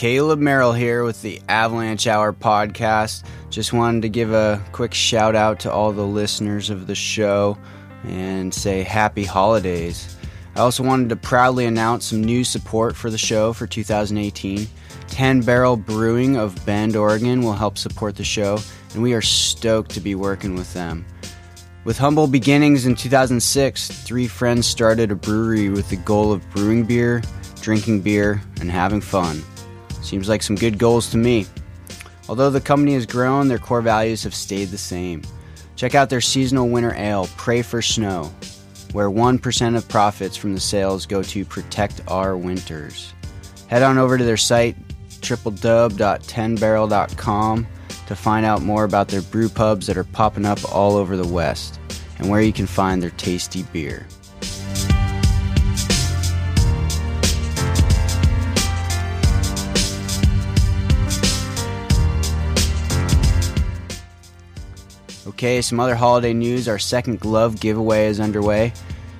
Caleb Merrill here with the Avalanche Hour podcast. Just wanted to give a quick shout out to all the listeners of the show and say happy holidays. I also wanted to proudly announce some new support for the show for 2018. 10 Barrel Brewing of Bend, Oregon will help support the show, and we are stoked to be working with them. With humble beginnings in 2006, three friends started a brewery with the goal of brewing beer, drinking beer, and having fun. Seems like some good goals to me. Although the company has grown, their core values have stayed the same. Check out their seasonal winter ale, Pray for Snow, where 1% of profits from the sales go to protect our winters. Head on over to their site, tripledub.10barrel.com, to find out more about their brew pubs that are popping up all over the West and where you can find their tasty beer. Okay, some other holiday news. Our second glove giveaway is underway.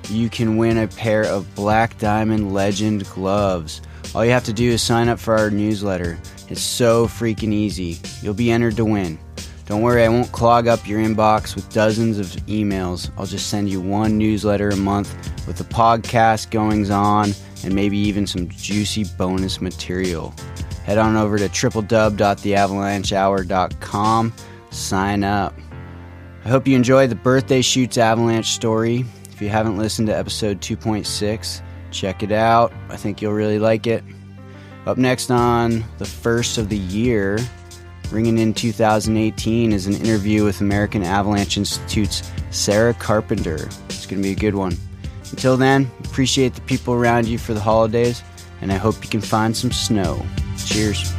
You can win a pair of Black Diamond Legend gloves. All you have to do is sign up for our newsletter. It's so freaking easy. You'll be entered to win. Don't worry, I won't clog up your inbox with dozens of emails. I'll just send you one newsletter a month with the podcast goings on and maybe even some juicy bonus material. Head on over to tripledub.theavalanchehour.com. Sign up. I hope you enjoy the birthday Chutes avalanche story. If you haven't listened to episode 2.6, check it out. I think you'll really like it. Up next on the first of the year, ringing in 2018, is an interview with American Avalanche Institute's Sarah Carpenter. It's going to be a good one. Until then, appreciate the people around you for the holidays, and I hope you can find some snow. Cheers.